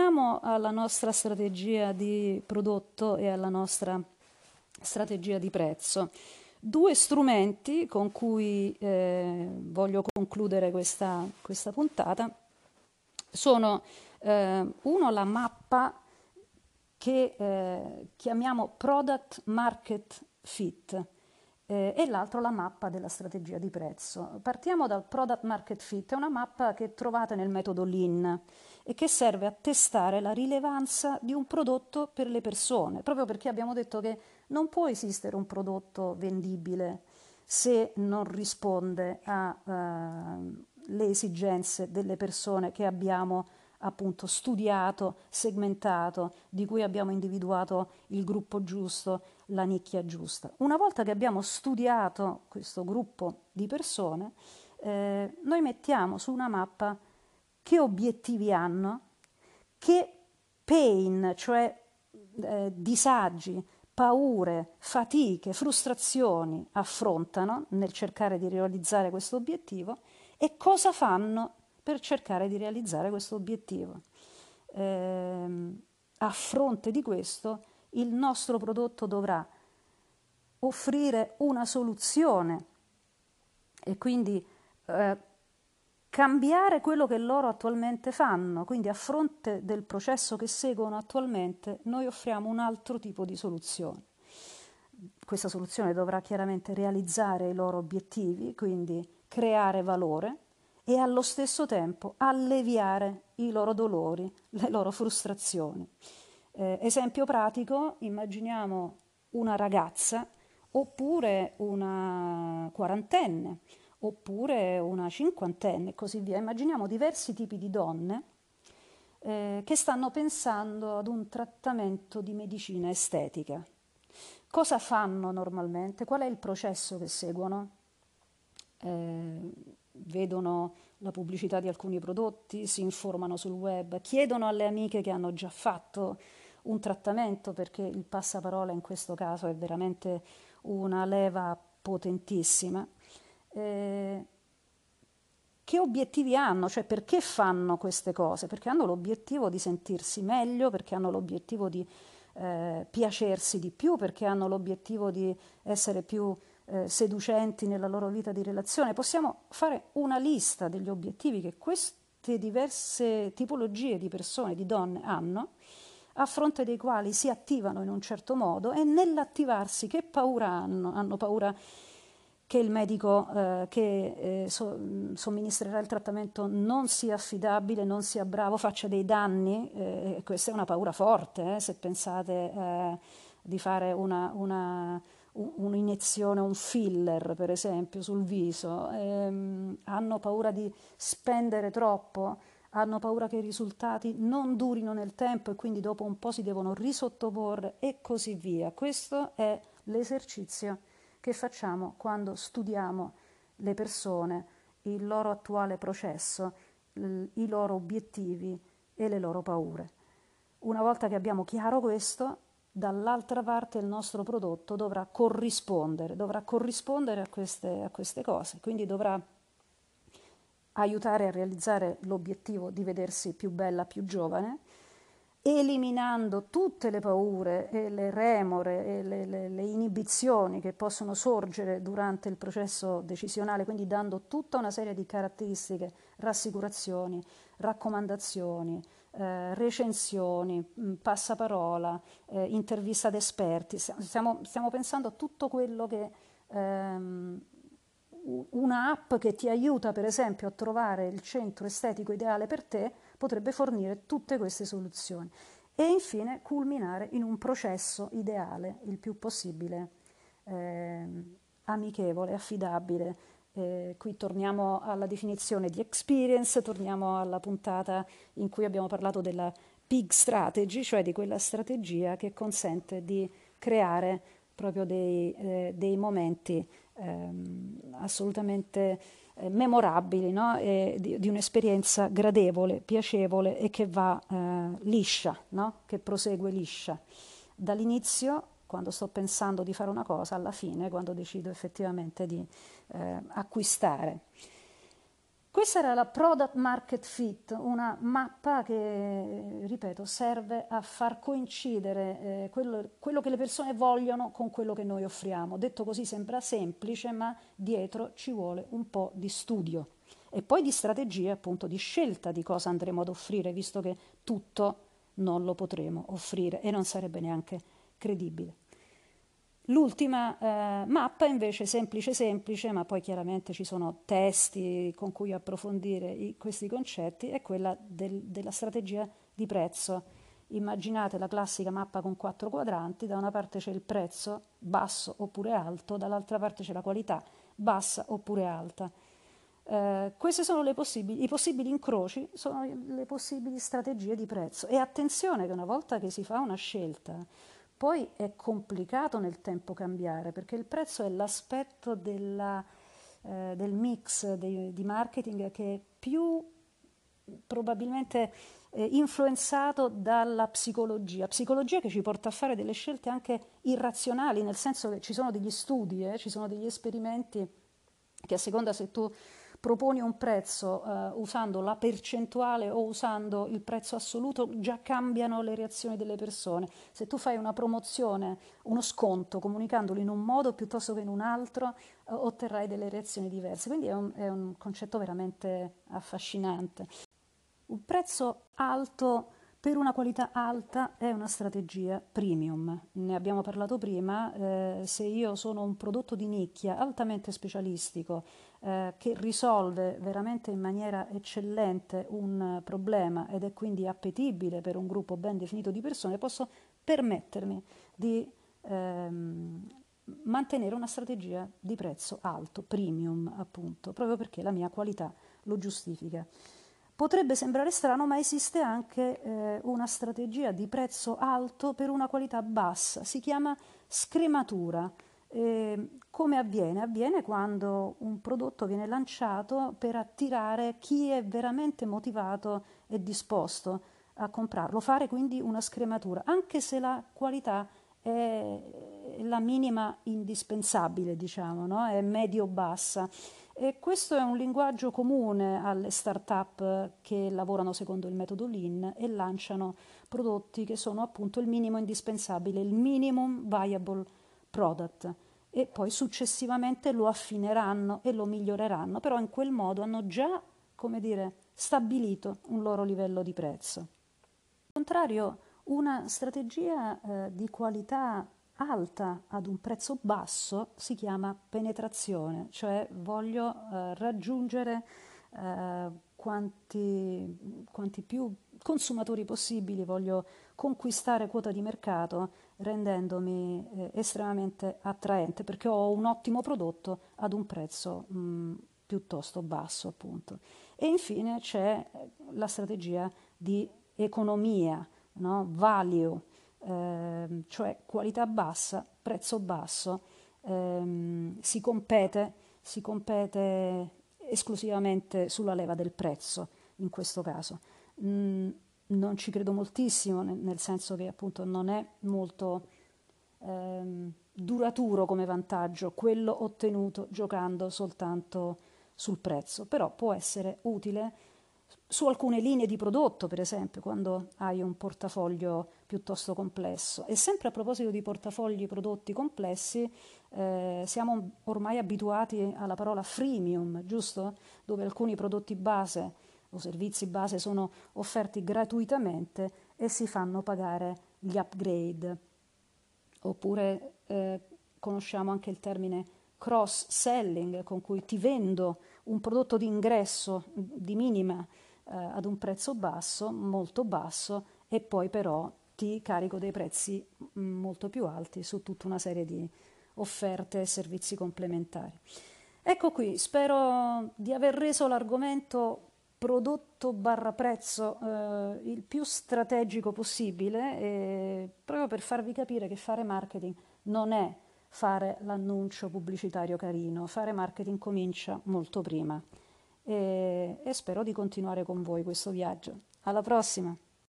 torniamo alla nostra strategia di prodotto e alla nostra strategia di prezzo. Due strumenti con cui eh, voglio concludere questa, questa puntata sono eh, uno la mappa che eh, chiamiamo Product Market Fit eh, e l'altro la mappa della strategia di prezzo. Partiamo dal Product Market Fit, è una mappa che trovate nel metodo Lean e che serve a testare la rilevanza di un prodotto per le persone, proprio perché abbiamo detto che non può esistere un prodotto vendibile se non risponde alle uh, esigenze delle persone che abbiamo appunto studiato, segmentato, di cui abbiamo individuato il gruppo giusto, la nicchia giusta. Una volta che abbiamo studiato questo gruppo di persone, eh, noi mettiamo su una mappa che obiettivi hanno, che pain, cioè eh, disagi, paure, fatiche, frustrazioni affrontano nel cercare di realizzare questo obiettivo e cosa fanno per cercare di realizzare questo obiettivo. Eh, a fronte di questo, il nostro prodotto dovrà offrire una soluzione e quindi eh, cambiare quello che loro attualmente fanno. Quindi a fronte del processo che seguono attualmente, noi offriamo un altro tipo di soluzione. Questa soluzione dovrà chiaramente realizzare i loro obiettivi, quindi creare valore e allo stesso tempo alleviare i loro dolori, le loro frustrazioni. Eh, esempio pratico, immaginiamo una ragazza oppure una quarantenne oppure una cinquantenne e così via. Immaginiamo diversi tipi di donne eh, che stanno pensando ad un trattamento di medicina estetica. Cosa fanno normalmente? Qual è il processo che seguono? Eh, vedono la pubblicità di alcuni prodotti, si informano sul web, chiedono alle amiche che hanno già fatto un trattamento perché il passaparola in questo caso è veramente una leva potentissima. Eh, che obiettivi hanno? Cioè perché fanno queste cose? Perché hanno l'obiettivo di sentirsi meglio, perché hanno l'obiettivo di eh, piacersi di più, perché hanno l'obiettivo di essere più eh, seducenti nella loro vita di relazione. Possiamo fare una lista degli obiettivi che queste diverse tipologie di persone, di donne hanno, a fronte dei quali si attivano in un certo modo e nell'attivarsi che paura hanno? Hanno paura che il medico eh, che eh, so, somministrerà il trattamento non sia affidabile, non sia bravo, faccia dei danni, eh, questa è una paura forte, eh, se pensate eh, di fare una, una, un'iniezione, un filler per esempio sul viso, ehm, hanno paura di spendere troppo, hanno paura che i risultati non durino nel tempo e quindi dopo un po' si devono risottoporre e così via. Questo è l'esercizio che facciamo quando studiamo le persone, il loro attuale processo, i loro obiettivi e le loro paure. Una volta che abbiamo chiaro questo, dall'altra parte il nostro prodotto dovrà corrispondere, dovrà corrispondere a queste, a queste cose, quindi dovrà aiutare a realizzare l'obiettivo di vedersi più bella, più giovane, eliminando tutte le paure e le remore e le, le, le, inibizioni che possono sorgere durante il processo decisionale, quindi dando tutta una serie di caratteristiche, rassicurazioni, raccomandazioni, eh, recensioni, mh, passaparola, eh, intervista ad esperti. Stiamo, stiamo, pensando a tutto quello che ehm, una app che ti aiuta per esempio a trovare il centro estetico ideale per te potrebbe fornire tutte queste soluzioni e infine culminare in un processo ideale il più possibile eh, amichevole, affidabile. Eh, qui torniamo alla definizione di experience, torniamo alla puntata in cui abbiamo parlato della big strategy, cioè di quella strategia che consente di creare proprio dei, eh, dei momenti ehm, assolutamente eh, memorabili, no? di, di, un'esperienza gradevole, piacevole e che va eh, liscia, no? che prosegue liscia. Dall'inizio, quando sto pensando di fare una cosa, alla fine, quando decido effettivamente di eh, acquistare. Questa era la Product Market Fit, una mappa che, ripeto, serve a far coincidere eh, quello, quello, che le persone vogliono con quello che noi offriamo. Detto così sembra semplice, ma dietro ci vuole un po' di studio e poi di strategie, appunto, di scelta di cosa andremo ad offrire, visto che tutto non lo potremo offrire e non sarebbe neanche credibile. L'ultima eh, mappa invece semplice semplice, ma poi chiaramente ci sono testi con cui approfondire i, questi concetti, è quella del, della strategia di prezzo. Immaginate la classica mappa con quattro quadranti, da una parte c'è il prezzo basso oppure alto, dall'altra parte c'è la qualità bassa oppure alta. Eh, questi sono possibili, i possibili incroci, sono le possibili strategie di prezzo. E attenzione che una volta che si fa una scelta, poi è complicato nel tempo cambiare perché il prezzo è l'aspetto della, eh, del mix di, di, marketing che è più probabilmente eh, influenzato dalla psicologia, psicologia che ci porta a fare delle scelte anche irrazionali, nel senso che ci sono degli studi, eh, ci sono degli esperimenti che a seconda se tu proponi un prezzo eh, usando la percentuale o usando il prezzo assoluto, già cambiano le reazioni delle persone. Se tu fai una promozione, uno sconto, comunicandolo in un modo piuttosto che in un altro, eh, otterrai delle reazioni diverse. Quindi è un, è un concetto veramente affascinante. Un prezzo alto per una qualità alta è una strategia premium. Ne abbiamo parlato prima, eh, se io sono un prodotto di nicchia altamente specialistico eh, che risolve veramente in maniera eccellente un problema ed è quindi appetibile per un gruppo ben definito di persone, posso permettermi di ehm, mantenere una strategia di prezzo alto, premium appunto, proprio perché la mia qualità lo giustifica. Potrebbe sembrare strano, ma esiste anche eh, una strategia di prezzo alto per una qualità bassa, si chiama scrematura. Eh, come avviene? Avviene quando un prodotto viene lanciato per attirare chi è veramente motivato e disposto a comprarlo, fare quindi una scrematura, anche se la qualità è la minima indispensabile, diciamo, no? è medio-bassa. E questo è un linguaggio comune alle start-up che lavorano secondo il metodo Lean e lanciano prodotti che sono appunto il minimo indispensabile, il minimum viable product e poi successivamente lo affineranno e lo miglioreranno, però in quel modo hanno già, come dire, stabilito un loro livello di prezzo. Al contrario, una strategia eh, di qualità alta ad un prezzo basso si chiama penetrazione, cioè voglio eh, raggiungere eh, quanti, quanti più consumatori possibili, voglio conquistare quota di mercato rendendomi eh, estremamente attraente perché ho un ottimo prodotto ad un prezzo mh, mm, piuttosto basso appunto. E infine c'è la strategia di economia, no? value, ehm, cioè qualità bassa, prezzo basso, ehm, si, compete, si compete esclusivamente sulla leva del prezzo in questo caso. Non ci credo moltissimo, nel, nel, senso che appunto non è molto ehm, duraturo come vantaggio quello ottenuto giocando soltanto sul prezzo, però può essere utile su alcune linee di prodotto, per esempio, quando hai un portafoglio piuttosto complesso. E sempre a proposito di portafogli prodotti complessi, eh, siamo ormai abituati alla parola freemium, giusto? Dove alcuni prodotti base o servizi base sono offerti gratuitamente e si fanno pagare gli upgrade. Oppure eh, conosciamo anche il termine cross selling, con cui ti vendo un prodotto di ingresso di minima eh, ad un prezzo basso, molto basso, e poi però ti carico dei prezzi mm, molto più alti su tutta una serie di offerte e servizi complementari. Ecco qui, spero di aver reso l'argomento prodotto barra prezzo eh, il più strategico possibile, eh, proprio per farvi capire che fare marketing non è fare l'annuncio pubblicitario carino, fare marketing comincia molto prima e, e spero di continuare con voi questo viaggio. Alla prossima!